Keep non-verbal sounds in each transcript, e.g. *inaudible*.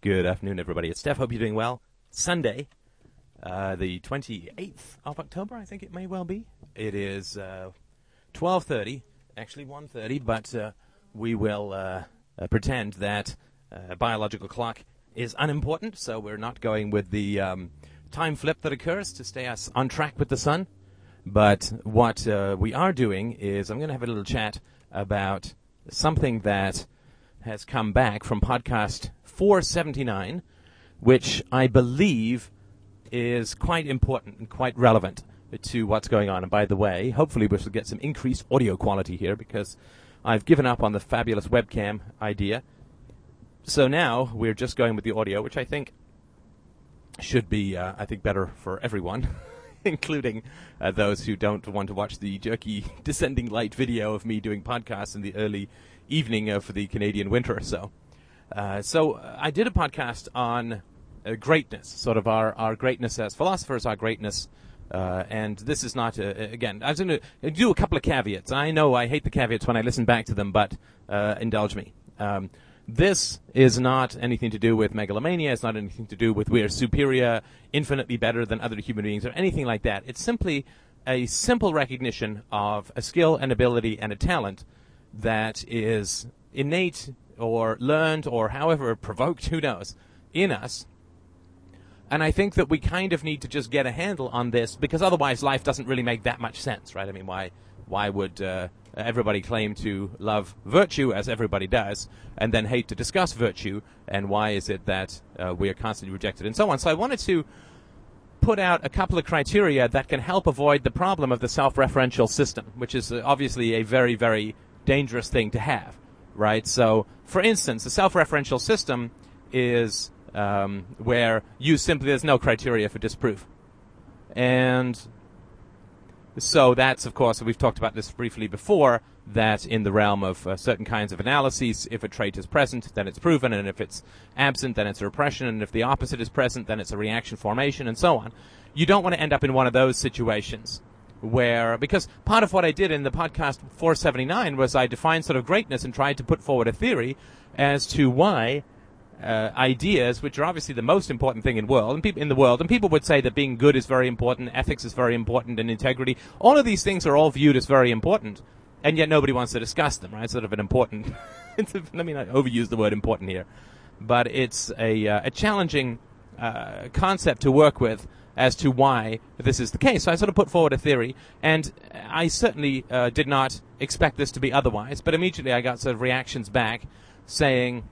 Good afternoon, everybody. It's Steph. Hope you're doing well. Sunday, uh, the 28th of October, I think it may well be. It is uh, 12:30, actually 1:30, but uh, we will uh, uh, pretend that uh, biological clock is unimportant. So we're not going with the um, time flip that occurs to stay us on track with the sun. But what we are doing is I'm going to have a little chat about something that has come back from podcast 479, which I believe is quite important and quite relevant to what's going on. And by the way, hopefully we shall get some increased audio quality here because I've given up on the fabulous webcam idea. So now we're just going with the audio, which I think should be, uh, I think, better for everyone, *laughs* including uh, those who don't want to watch the jerky *laughs* descending light video of me doing podcasts in the early evening of the Canadian winter. So, uh, so uh, I did a podcast on uh, greatness, sort of our, our greatness as philosophers, our greatness. Uh, and this is not, uh, again, I was going to do a couple of caveats. I know I hate the caveats when I listen back to them, but uh, indulge me. Um, this is not anything to do with megalomania. It's not anything to do with we're superior, infinitely better than other human beings, or anything like that. It's simply a simple recognition of a skill, an ability, and a talent that is innate or learned or however provoked, who knows, in us. And I think that we kind of need to just get a handle on this because otherwise life doesn't really make that much sense, right? I mean, why, why would uh, everybody claim to love virtue as everybody does and then hate to discuss virtue? And why is it that uh, we are constantly rejected and so on? So I wanted to put out a couple of criteria that can help avoid the problem of the self-referential system, which is uh, obviously a very, very dangerous thing to have, right? So, for instance, a self-referential system is um, where you simply there's no criteria for disproof, and so that's of course we've talked about this briefly before. That in the realm of uh, certain kinds of analyses, if a trait is present, then it's proven, and if it's absent, then it's a repression, and if the opposite is present, then it's a reaction formation, and so on. You don't want to end up in one of those situations where because part of what I did in the podcast 479 was I defined sort of greatness and tried to put forward a theory as to why uh, ideas, which are obviously the most important thing in world and people in the world, and people would say that being good is very important, ethics is very important, and integrity. All of these things are all viewed as very important, and yet nobody wants to discuss them. Right? sort of an important. I mean, I overuse the word important here, but it's a uh, a challenging uh, concept to work with as to why this is the case. So I sort of put forward a theory, and I certainly uh, did not expect this to be otherwise. But immediately I got sort of reactions back saying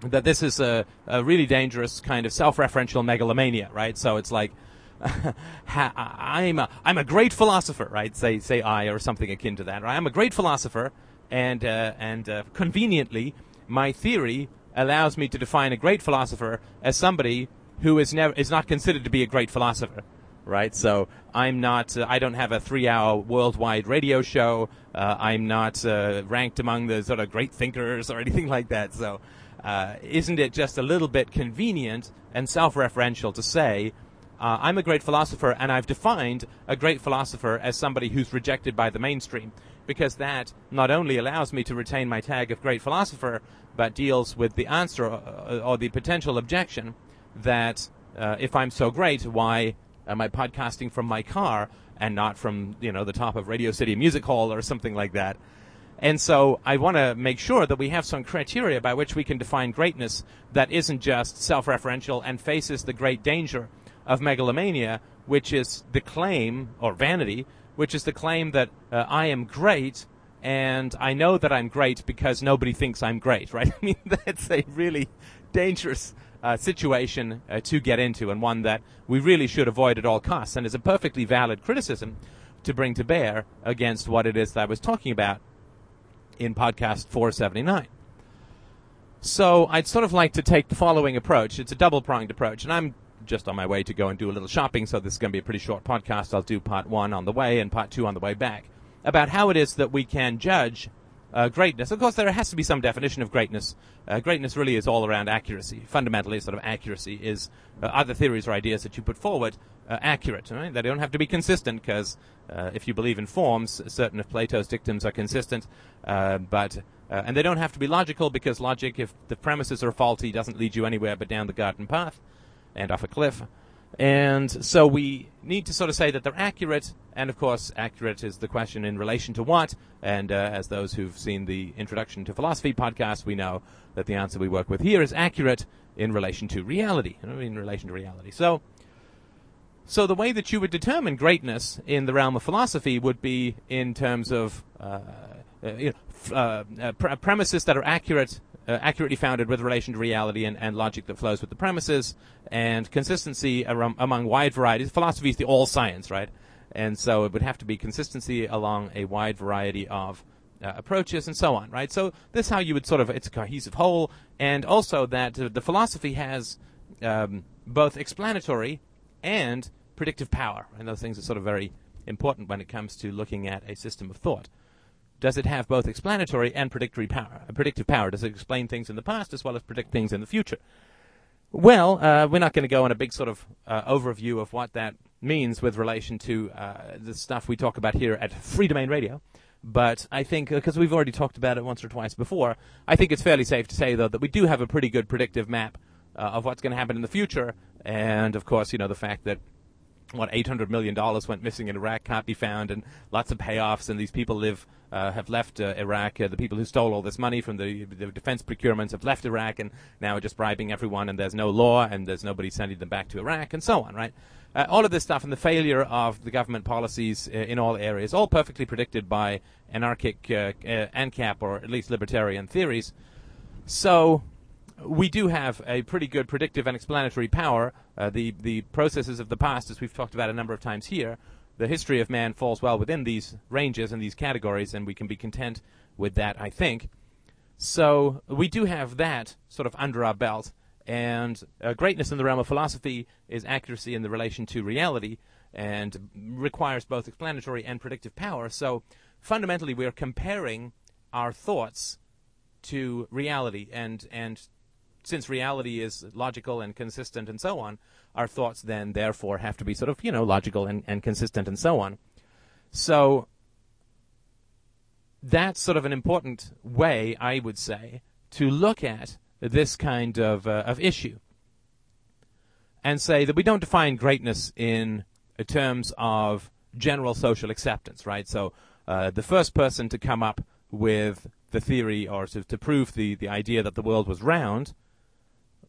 that this is a, a really dangerous kind of self-referential megalomania, right? So it's like. *laughs* I'm a, I'm a great philosopher, right? Say say I or something akin to that. Right? I'm a great philosopher, and uh, and uh, conveniently, my theory allows me to define a great philosopher as somebody who is never is not considered to be a great philosopher, right? So I'm not. Uh, I don't have a three-hour worldwide radio show. Uh, I'm not uh, ranked among the sort of great thinkers or *laughs* anything like that. So uh, isn't it just a little bit convenient and self-referential to say? Uh, I'm a great philosopher, and I've defined a great philosopher as somebody who's rejected by the mainstream, because that not only allows me to retain my tag of great philosopher, but deals with the answer or, uh, or the potential objection that uh, if I'm so great, why am I podcasting from my car and not from you know the top of Radio City Music Hall or something like that? And so I want to make sure that we have some criteria by which we can define greatness that isn't just self-referential and faces the great danger of megalomania, which is the claim or vanity, which is the claim that uh, I am great and I know that I'm great because nobody thinks I'm great, *laughs* right? I mean, *laughs* that's a really dangerous uh, situation uh, to get into and one that we really should avoid at all costs and is a perfectly valid criticism to bring to bear against what it is that I was talking about in podcast 479. So I'd sort of like to take the following approach. It's a double pronged approach, and I'm just on my way to go and do a little shopping, so this is going to be a pretty short podcast. I'll do part one on the way and part two on the way back about how it is that we can judge uh, greatness. Of course, there has to be some definition of greatness. Uh, greatness really is all around accuracy. Fundamentally, sort of accuracy is uh, other theories or ideas that you put forward uh, accurate. Right? They don't have to be consistent because uh, if you believe in forms, certain of Plato's dictums are consistent, uh, but and they don't have to be logical because logic, if the premises are faulty, doesn't lead you anywhere but down the garden path and off a cliff. And so we need to sort of say that they're accurate, and of course, accurate is the question in relation to what. And uh, as those who've seen the Introduction to Philosophy podcast, we know that the answer we work with here is accurate in relation to reality, in relation to reality. So, so the way that you would determine greatness in the realm of philosophy would be in terms of uh, uh, you know, uh, uh, pr- premises that are accurate uh, accurately founded with relation to reality and, and logic that flows with the premises, and consistency around, among wide varieties. Philosophy is the all science, right? And so it would have to be consistency along a wide variety of uh, approaches and so on, right? So this is how you would sort of, it's a cohesive whole, and also that uh, the philosophy has um, both explanatory and predictive power, and those things are sort of very important when it comes to looking at a system of thought does it have both explanatory and predictory power? Predictive power. Does it explain things in the past as well as predict things in the future? Well, uh, we're not going to go on a big sort of uh, overview of what that means with relation to uh, the stuff we talk about here at Freedomain Radio. But I think, because uh, we've already talked about it once or twice before, I think it's fairly safe to say, though, that we do have a pretty good predictive map uh, of what's going to happen in the future. And, of course, you know, the fact that what 800 million dollars went missing in Iraq can't be found, and lots of payoffs, and these people live uh, have left uh, Iraq. Uh, the people who stole all this money from the, the defense procurements have left Iraq, and now are just bribing everyone, and there's no law, and there's nobody sending them back to Iraq, and so on, right? Uh, all of this stuff and the failure of the government policies uh, in all areas, all perfectly predicted by anarchic uh, ANCAP or at least libertarian theories. So we do have a pretty good predictive and explanatory power. Uh, the the processes of the past, as we've talked about a number of times here, the history of man falls well within these ranges and these categories, and we can be content with that, I think. So we do have that sort of under our belt, and uh, greatness in the realm of philosophy is accuracy in the relation to reality, and requires both explanatory and predictive power. So fundamentally, we are comparing our thoughts to reality and and since reality is logical and consistent and so on, our thoughts then therefore have to be sort of, you know, logical and, and consistent and so on. So that's sort of an important way, I would say, to look at this kind of, uh, of issue and say that we don't define greatness in terms of general social acceptance, right? So uh, the first person to come up with the theory or to, to prove the, the idea that the world was round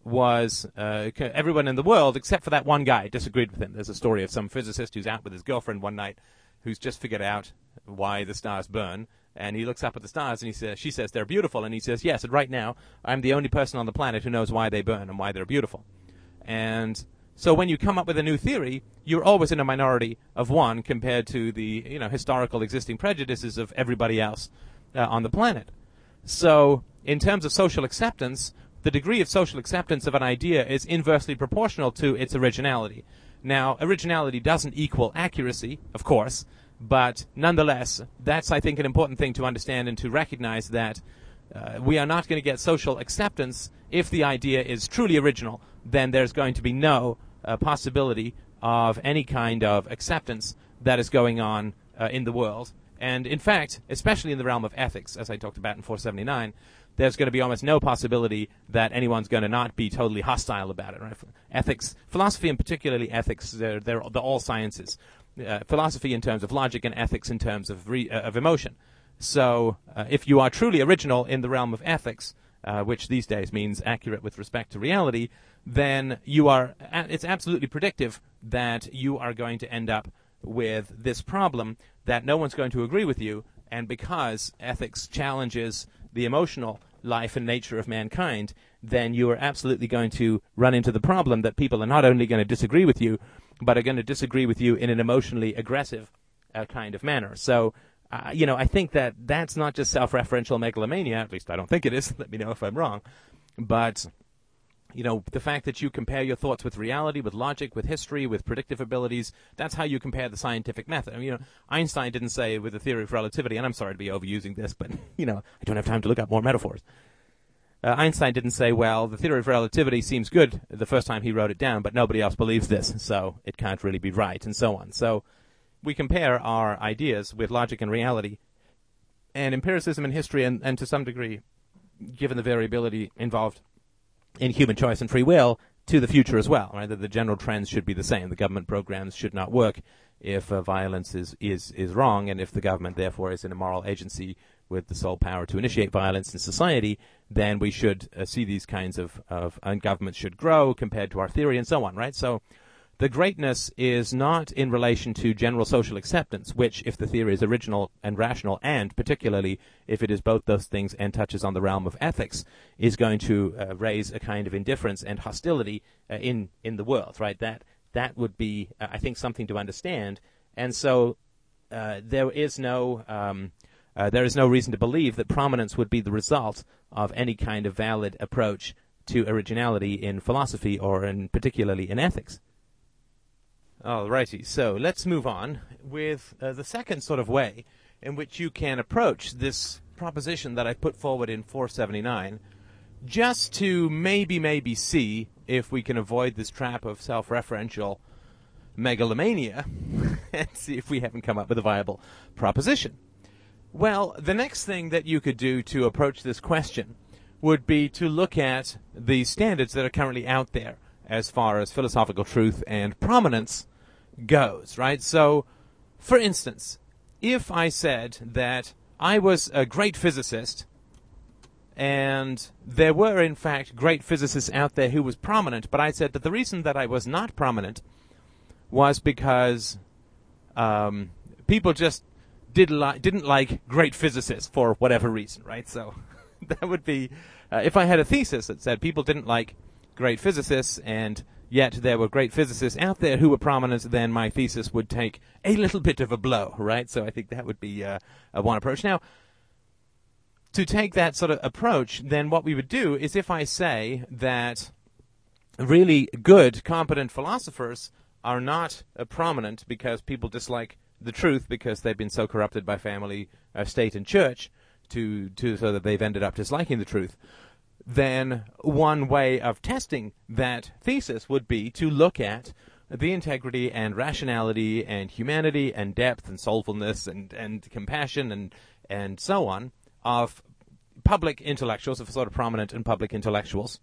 was uh, everyone in the world except for that one guy disagreed with him. There's a story of some physicist who's out with his girlfriend one night, who's just figured out why the stars burn, and he looks up at the stars and he says, she says they're beautiful, and he says yes, and right now I'm the only person on the planet who knows why they burn and why they're beautiful, and so when you come up with a new theory, you're always in a minority of one compared to the you know historical existing prejudices of everybody else uh, on the planet. So in terms of social acceptance, the degree of social acceptance of an idea is inversely proportional to its originality. Now, originality doesn't equal accuracy, of course, but nonetheless, that's, I think, an important thing to understand and to recognize that uh, we are not going to get social acceptance if the idea is truly original. Then there's going to be no uh, possibility of any kind of acceptance that is going on uh, in the world. And in fact, especially in the realm of ethics, as I talked about in 479, there's going to be almost no possibility that anyone's going to not be totally hostile about it. Right? Ethics, philosophy, and particularly ethics, they're, they're, they're all sciences. Uh, philosophy in terms of logic and ethics in terms of re, uh, of emotion. So, uh, if you are truly original in the realm of ethics, uh, which these days means accurate with respect to reality, then you are. it's absolutely predictive that you are going to end up with this problem that no one's going to agree with you, and because ethics challenges the emotional life and nature of mankind, then you are absolutely going to run into the problem that people are not only going to disagree with you, but are going to disagree with you in an emotionally aggressive uh, kind of manner. So, uh, you know, I think that that's not just self-referential megalomania. At least I don't think it is. *laughs* Let me know if I'm wrong. But you know, the fact that you compare your thoughts with reality, with logic, with history, with predictive abilities, that's how you compare the scientific method. I mean, you know, Einstein didn't say with the theory of relativity, and I'm sorry to be overusing this, but, *laughs* you know, I don't have time to look up more metaphors. Uh, Einstein didn't say, well, the theory of relativity seems good the first time he wrote it down, but nobody else believes this, so it can't really be right, and so on. So we compare our ideas with logic and reality, and empiricism and history, and, and to some degree, given the variability involved in human choice and free will, to the future as well, right? That the general trends should be the same. The government programs should not work if uh, violence is, is, is wrong, and if the government, therefore, is an immoral agency with the sole power to initiate violence in society, then we should uh, see these kinds of, of and governments should grow compared to our theory and so on, right? So the greatness is not in relation to general social acceptance, which, if the theory is original and rational, and particularly if it is both those things and touches on the realm of ethics, is going to uh, raise a kind of indifference and hostility uh, in in the world, right? That that would be, uh, I think, something to understand. And so uh, there is no um, uh, there is no reason to believe that prominence would be the result of any kind of valid approach to originality in philosophy or in particularly in ethics. Alrighty, so let's move on with uh, the second sort of way in which you can approach this proposition that I put forward in 479, just to maybe, maybe see if we can avoid this trap of self-referential megalomania *laughs* and see if we haven't come up with a viable proposition. Well, the next thing that you could do to approach this question would be to look at the standards that are currently out there as far as philosophical truth and prominence goes, right? So, for instance, if I said that I was a great physicist and there were in fact great physicists out there who was prominent, but I said that the reason that I was not prominent was because um, people just did li- didn't like great physicists for whatever reason, right? So *laughs* that would be uh, if I had a thesis that said people didn't like great physicists and yet there were great physicists out there who were prominent, then my thesis would take a little bit of a blow, right? So I think that would be uh, one approach. Now, to take that sort of approach, then what we would do is if I say that really good, competent philosophers are not uh, prominent because people dislike the truth because they've been so corrupted by family, uh, state, and church to, to so that they've ended up disliking the truth, then one way of testing that thesis would be to look at the integrity and rationality and humanity and depth and soulfulness and, and compassion and, and so on of public intellectuals, of sort of prominent and public intellectuals,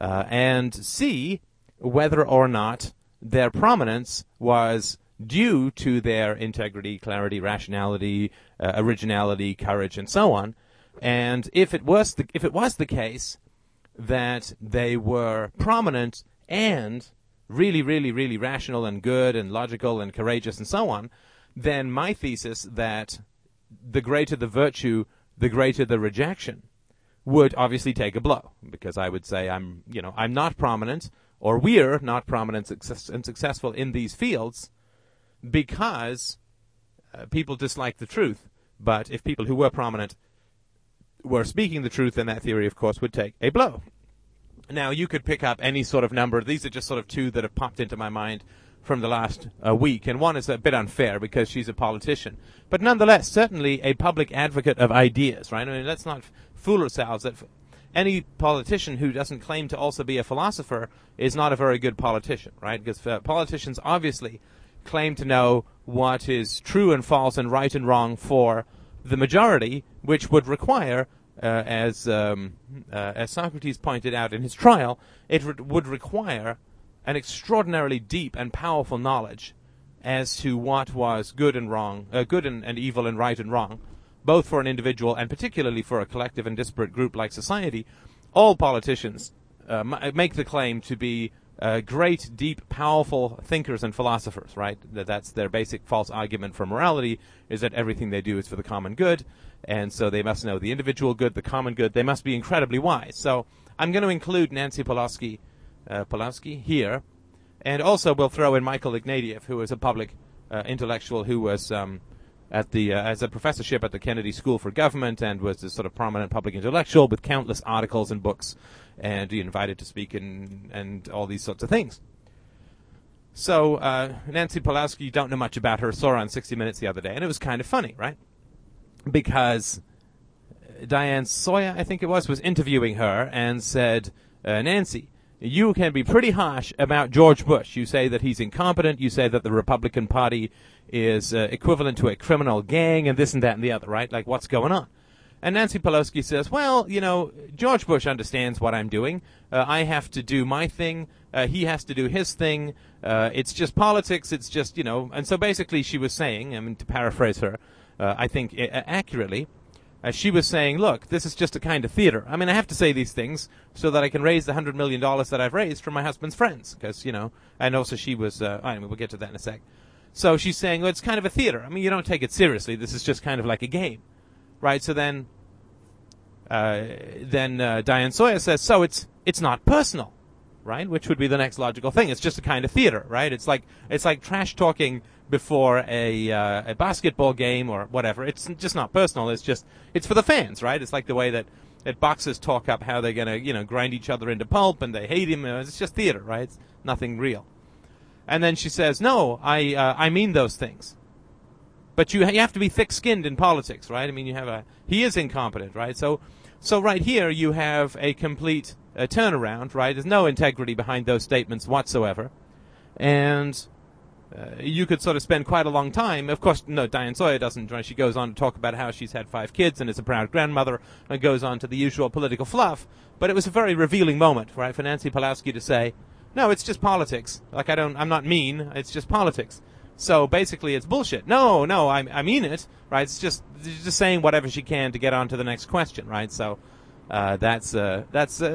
uh, and see whether or not their prominence was due to their integrity, clarity, rationality, uh, originality, courage, and so on. And if it was the, if it was the case that they were prominent and really, really, really rational and good and logical and courageous and so on, then my thesis that the greater the virtue, the greater the rejection would obviously take a blow because I would say I'm, you know, I'm not prominent or we're not prominent and successful in these fields because uh, people dislike the truth. But if people who were prominent were speaking the truth, then that theory, of course, would take a blow. Now, you could pick up any sort of number. These are just sort of two that have popped into my mind from the last uh, week, and one is a bit unfair because she's a politician. But nonetheless, certainly a public advocate of ideas, right? I mean, let's not fool ourselves that any politician who doesn't claim to also be a philosopher is not a very good politician, right? Because uh, politicians obviously claim to know what is true and false and right and wrong for the majority, which would require, uh, as um, uh, as Socrates pointed out in his trial, it re- would require an extraordinarily deep and powerful knowledge as to what was good and wrong, uh, good and, and evil and right and wrong, both for an individual and particularly for a collective and disparate group like society. All politicians uh, make the claim to be uh, great, deep, powerful thinkers and philosophers, right? That that's their basic false argument for morality is that everything they do is for the common good, and so they must know the individual good, the common good. They must be incredibly wise. So I'm going to include Nancy Pelosi, uh, here, and also we'll throw in Michael Ignatieff, who is a public uh, intellectual who was um, at the uh, as a professorship at the Kennedy School for Government and was a sort of prominent public intellectual with countless articles and books and he invited to speak and and all these sorts of things. So uh, Nancy you don't know much about her, saw her on 60 Minutes the other day, and it was kind of funny, right? Because Diane Sawyer, I think it was, was interviewing her and said, uh, Nancy, you can be pretty harsh about George Bush. You say that he's incompetent. You say that the Republican Party is uh, equivalent to a criminal gang and this and that and the other, right? Like, what's going on? And Nancy Pelosi says, well, you know, George Bush understands what I'm doing. Uh, I have to do my thing. Uh, he has to do his thing. Uh, it's just politics. It's just, you know. And so basically, she was saying, I mean, to paraphrase her, uh, I think accurately, uh, she was saying, look, this is just a kind of theater. I mean, I have to say these things so that I can raise the $100 million that I've raised from my husband's friends. Because, you know, and also she was, uh, anyway, we'll get to that in a sec. So she's saying, well, it's kind of a theater. I mean, you don't take it seriously. This is just kind of like a game. Right? So then, uh, then uh, Diane Sawyer says, so it's, it's not personal. Right? Which would be the next logical thing. It's just a kind of theater, right? It's like, it's like trash talking before a uh, a basketball game or whatever. It's just not personal. It's just it's for the fans, right? It's like the way that that boxers talk up how they're gonna you know grind each other into pulp and they hate him. It's just theater, right? It's nothing real. And then she says, "No, I uh, I mean those things." But you you have to be thick-skinned in politics, right? I mean, you have a he is incompetent, right? So so right here you have a complete uh, turnaround, right? There's no integrity behind those statements whatsoever, and uh, you could sort of spend quite a long time. Of course, no, Diane Sawyer doesn't. Right? She goes on to talk about how she's had five kids and is a proud grandmother, and goes on to the usual political fluff. But it was a very revealing moment, right, for Nancy Pelosi to say, "No, it's just politics. Like I don't, I'm not mean. It's just politics." So basically, it's bullshit. No, no, I, I mean it, right? It's just just saying whatever she can to get on to the next question, right? So. Uh, that's uh, that's uh,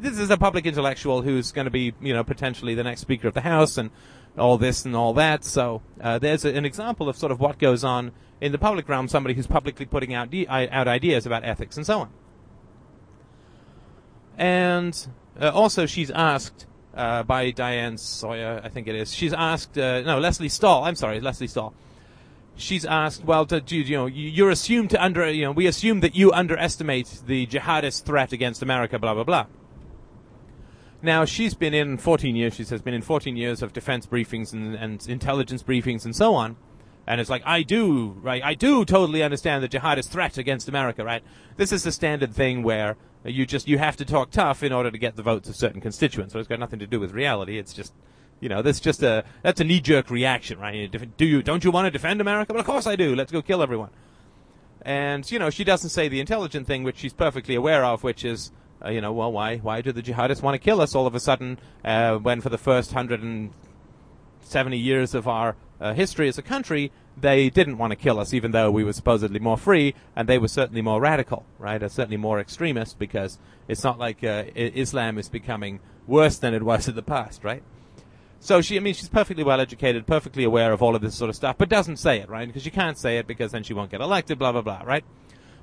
this is a public intellectual who's going to be you know potentially the next Speaker of the House and all this and all that. So uh, there's a, an example of sort of what goes on in the public realm. Somebody who's publicly putting out de- out ideas about ethics and so on. And uh, also, she's asked uh, by Diane Sawyer, I think it is. She's asked uh, no Lesley Stahl. I'm sorry, Lesley Stahl. She's asked, well, you, know, you're assumed to under, you know, we assume that you underestimate the jihadist threat against America, blah blah blah. Now, she's been in 14 years, she says, been in 14 years of defense briefings and, and intelligence briefings and so on. And it's like, I do, right? I do totally understand the jihadist threat against America, right? This is the standard thing where you just, you have to talk tough in order to get the votes of certain constituents. So it's got nothing to do with reality. It's just, you know, that's just a, that's a knee-jerk reaction, right? Do you, don't you want to defend America? Well, of course I do. Let's go kill everyone. And, you know, she doesn't say the intelligent thing, which she's perfectly aware of, which is, uh, you know, well, why why do the jihadists want to kill us all of a sudden uh, when for the first 170 years of our uh, history as a country they didn't want to kill us even though we were supposedly more free and they were certainly more radical, right? Or certainly more extremist because it's not like uh, Islam is becoming worse than it was in the past, right? So she, I mean, she's perfectly well educated, perfectly aware of all of this sort of stuff, but doesn't say it, right? Because she can't say it because then she won't get elected, blah, blah, blah, right?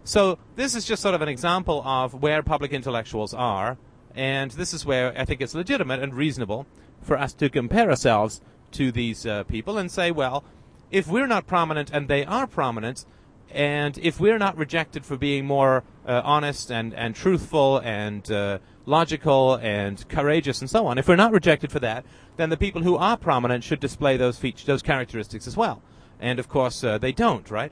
So this is just sort of an example of where public intellectuals are, and this is where I think it's legitimate and reasonable for us to compare ourselves to these uh, people and say, well, if we're not prominent and they are prominent, and if we're not rejected for being more uh, honest and, and truthful and uh, logical and courageous and so on, if we're not rejected for that, then the people who are prominent should display those features, those characteristics as well. And of course, uh, they don't, right?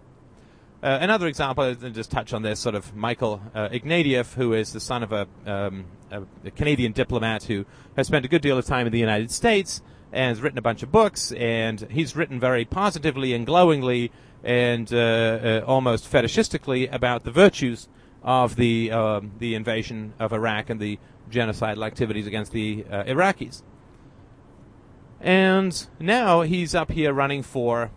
Uh, another example, and just touch on this, sort of Michael uh, Ignatieff, who is the son of a, um, a, a, Canadian diplomat who has spent a good deal of time in the United States and has written a bunch of books, and he's written very positively and glowingly and uh, uh almost fetishistically about the virtues of the um, the invasion of Iraq and the genocidal activities against the uh, Iraqis. And now he's up here running for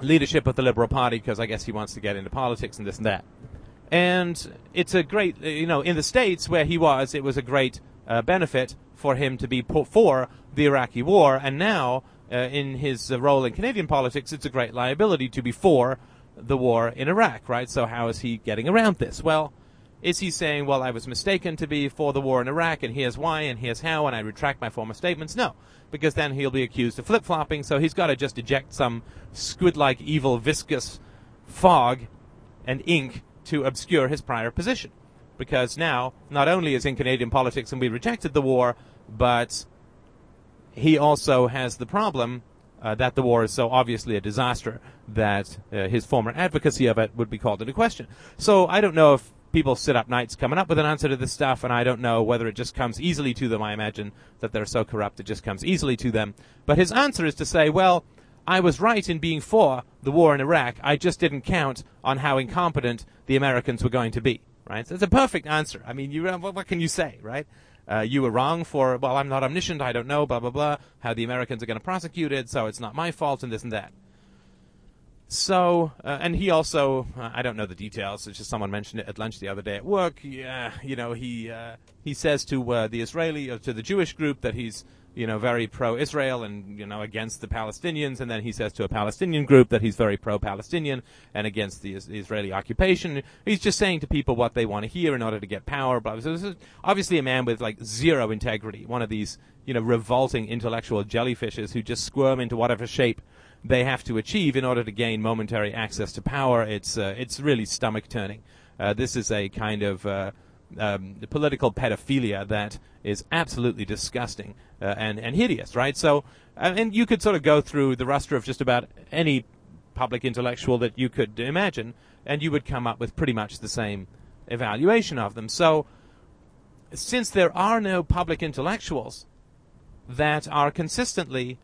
leadership of the Liberal Party because I guess he wants to get into politics and this and that. And it's a great, you know, in the States where he was, it was a great uh, benefit for him to be put for the Iraqi war. And now, uh, in his uh, role in Canadian politics, it's a great liability to be for the war in Iraq, right? So how is he getting around this? Well, Is he saying, well, I was mistaken to be for the war in Iraq, and here's why, and here's how, and I retract my former statements? No, because then he'll be accused of flip flopping, so he's got to just eject some squid like, evil, viscous fog and ink to obscure his prior position. Because now, not only is in Canadian politics and we rejected the war, but he also has the problem uh, that the war is so obviously a disaster that uh, his former advocacy of it would be called into question. So I don't know if people sit up nights coming up with an answer to this stuff, and I don't know whether it just comes easily to them. I imagine that they're so corrupt it just comes easily to them. But his answer is to say, well, I was right in being for the war in Iraq. I just didn't count on how incompetent the Americans were going to be. Right? So it's a perfect answer. I mean, you, what can you say, right? Uh, you were wrong for, well, I'm not omniscient, I don't know, blah, blah, blah, how the Americans are going to prosecute it, so it's not my fault, and this and that. So, uh, and he also, uh, I don't know the details. It's just someone mentioned it at lunch the other day at work. Yeah, you know, he uh, he says to uh, the Israeli, or uh, to the Jewish group that he's, you know, very pro-Israel and you know against the Palestinians, and then he says to a Palestinian group that he's very pro-Palestinian and against the, the Israeli occupation. He's just saying to people what they want to hear in order to get power. Blah. So this is obviously a man with like zero integrity, one of these you know revolting intellectual jellyfishes who just squirm into whatever shape they have to achieve in order to gain momentary access to power. It's uh, it's really stomach turning. Uh, this is a kind of uh, um, political pedophilia that is absolutely disgusting uh, and and hideous, right? So, uh, and you could sort of go through the roster of just about any public intellectual that you could imagine, and you would come up with pretty much the same evaluation of them. So, since there are no public intellectuals that are consistently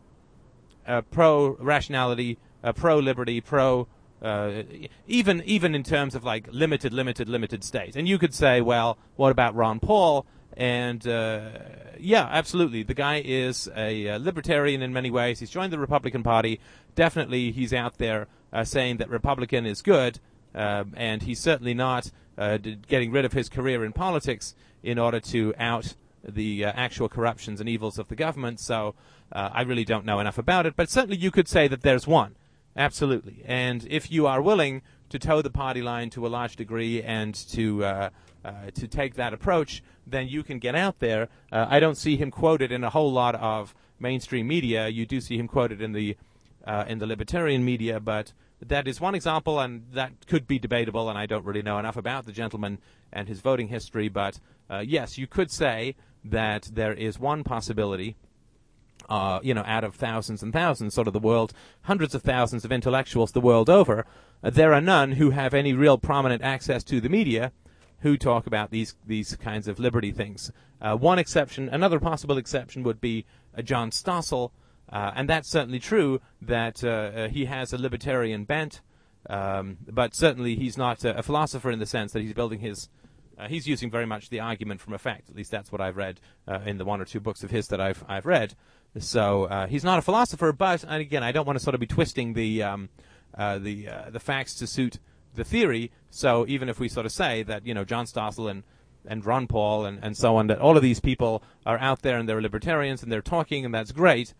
uh, pro rationality, uh, pro liberty, pro uh, even even in terms of like limited, limited, limited states. And you could say, well, what about Ron Paul? And uh, yeah, absolutely, the guy is a, a, libertarian in many ways. He's joined the Republican Party. Definitely, he's out there uh, saying that Republican is good, um, and he's certainly not uh, getting rid of his career in politics in order to out the actual corruptions and evils of the government. So. Uh, I really don't know enough about it, but certainly you could say that there's one. Absolutely. And if you are willing to toe the party line to a large degree and to uh, uh, to take that approach, then you can get out there. Uh, I don't see him quoted in a whole lot of mainstream media. You do see him quoted in the uh, in the libertarian media, but that is one example, and that could be debatable. And I don't really know enough about the gentleman and his voting history, but uh, yes, you could say that there is one possibility uh, you know, out of thousands and thousands, sort of the world, hundreds of thousands of intellectuals the world over, uh, there are none who have any real prominent access to the media who talk about these these kinds of liberty things. Uh, one exception, another possible exception, would be uh, John Stossel, uh, and that's certainly true that uh, he has a libertarian bent, um, but certainly he's not a, a philosopher in the sense that he's building his uh, he's using very much the argument from effect. At least that's what I've read uh, in the one or two books of his that I've I've read. So uh, he's not a philosopher, but and again, I don't want to sort of be twisting the um, uh, the uh, the facts to suit the theory. So even if we sort of say that you know John Stossel and and Ron Paul and, and so on, that all of these people are out there and they're libertarians and they're talking and that's great,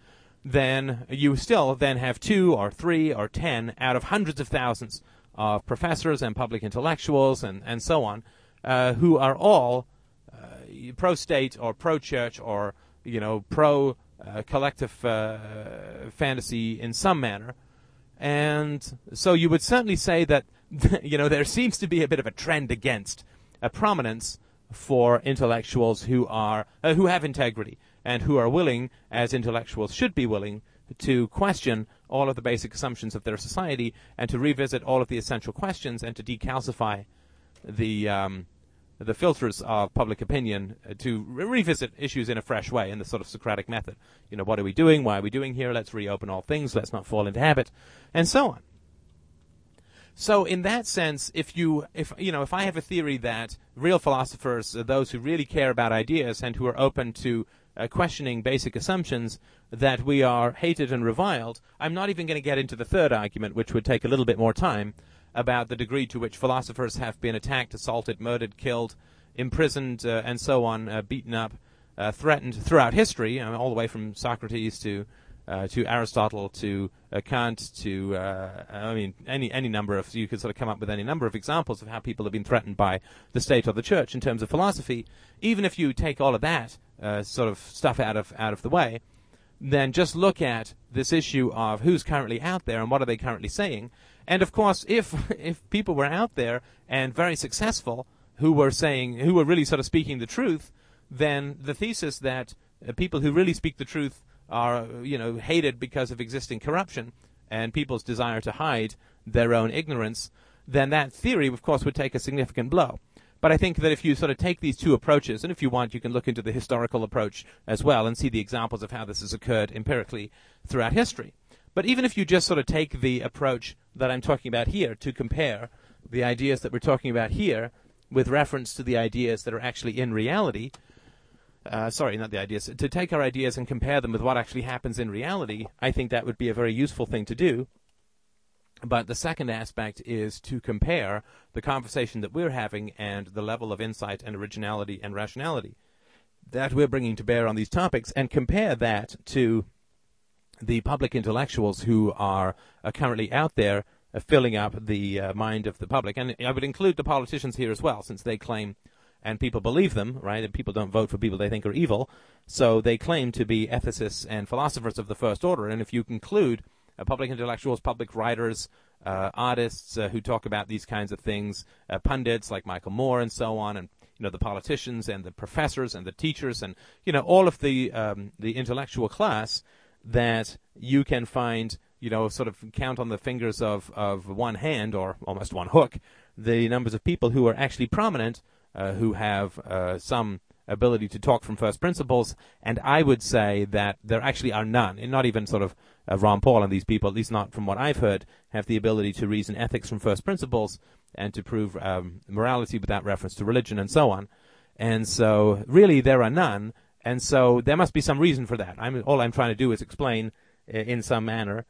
then you still then have two or three or ten out of hundreds of thousands of professors and public intellectuals and, and so on uh, who are all uh, pro-state or pro-church or you know pro uh, collective uh, fantasy in some manner, and so you would certainly say that *laughs* you know there seems to be a bit of a trend against a prominence for intellectuals who are uh, who have integrity and who are willing, as intellectuals should be willing, to question all of the basic assumptions of their society and to revisit all of the essential questions and to decalcify the um, the filters of public opinion uh, to re- revisit issues in a fresh way in the sort of Socratic method. You know, what are we doing? Why are we doing here? Let's reopen all things. Let's not fall into habit, and so on. So, in that sense, if you, if you know, if I have a theory that real philosophers are those who really care about ideas and who are open to uh, questioning basic assumptions, that we are hated and reviled, I'm not even going to get into the third argument, which would take a little bit more time about the degree to which philosophers have been attacked, assaulted, murdered, killed, imprisoned, uh, and so on, uh, beaten up, uh, threatened throughout history, all the way from Socrates to uh, to Aristotle, to uh, Kant, to uh, I mean any any number of you could sort of come up with any number of examples of how people have been threatened by the state or the church in terms of philosophy. Even if you take all of that uh, sort of stuff out of out of the way, then just look at this issue of who's currently out there and what are they currently saying. And of course, if *laughs* if people were out there and very successful who were saying who were really sort of speaking the truth, then the thesis that uh, people who really speak the truth are you know hated because of existing corruption and people's desire to hide their own ignorance, then that theory, of course, would take a significant blow. But I think that if you sort of take these two approaches, and if you want, you can look into the historical approach as well and see the examples of how this has occurred empirically throughout history. But even if you just sort of take the approach that I'm talking about here to compare the ideas that we're talking about here with reference to the ideas that are actually in reality, uh, sorry, not the ideas, to take our ideas and compare them with what actually happens in reality, I think that would be a very useful thing to do. But the second aspect is to compare the conversation that we're having and the level of insight and originality and rationality that we're bringing to bear on these topics and compare that to the public intellectuals who are uh, currently out there uh, filling up the uh, mind of the public. And I would include the politicians here as well, since they claim and people believe them, right? And people don't vote for people they think are evil. So they claim to be ethicists and philosophers of the first order. And if you conclude uh, public intellectuals, public writers, uh, artists uh, who talk about these kinds of things, pundits like Michael Moore and so on, and you know the politicians and the professors and the teachers and you know all of the um, the intellectual class that you can find you know sort of count on the fingers of of one hand or almost one hook the numbers of people who are actually prominent uh, who have uh, some ability to talk from first principles, and I would say that there actually are none, and not even sort of uh, Ron Paul and these people, at least not from what I've heard, have the ability to reason ethics from first principles and to prove um, morality without reference to religion and so on. And so, really, there are none, and so there must be some reason for that. I'm, all I'm trying to do is explain uh, in some manner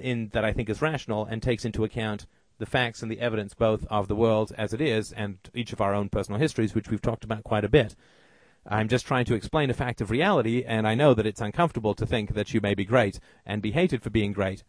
in that I think is rational and takes into account the facts and the evidence both of the world as it is and each of our own personal histories, which we've talked about quite a bit. I'm just trying to explain a fact of reality, and I know that it's uncomfortable to think that you may be great and be hated for being great,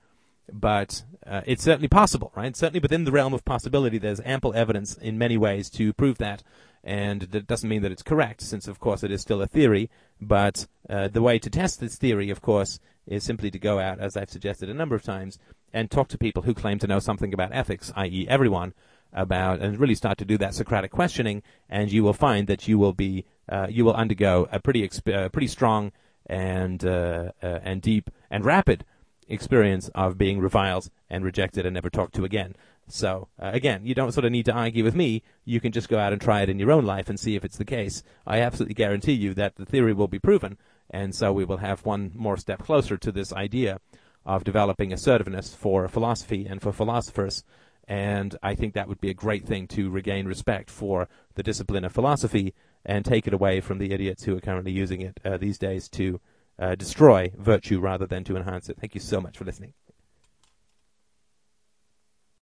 but uh, it's certainly possible, right? Certainly within the realm of possibility, there's ample evidence in many ways to prove that, and that doesn't mean that it's correct, since of course it is still a theory. But uh, the way to test this theory, of course, is simply to go out, as I've suggested a number of times, and talk to people who claim to know something about ethics, i.e., everyone, about and really start to do that Socratic questioning, and you will find that you will be uh, you will undergo a pretty exp- uh, pretty strong and uh, uh, and deep and rapid experience of being reviled and rejected and never talked to again. So uh, again, you don't sort of need to argue with me. You can just go out and try it in your own life and see if it's the case. I absolutely guarantee you that the theory will be proven, and so we will have one more step closer to this idea of developing assertiveness for philosophy and for philosophers. And I think that would be a great thing to regain respect for the discipline of philosophy and take it away from the idiots who are currently using it uh, these days to uh, destroy virtue rather than to enhance it. Thank you so much for listening.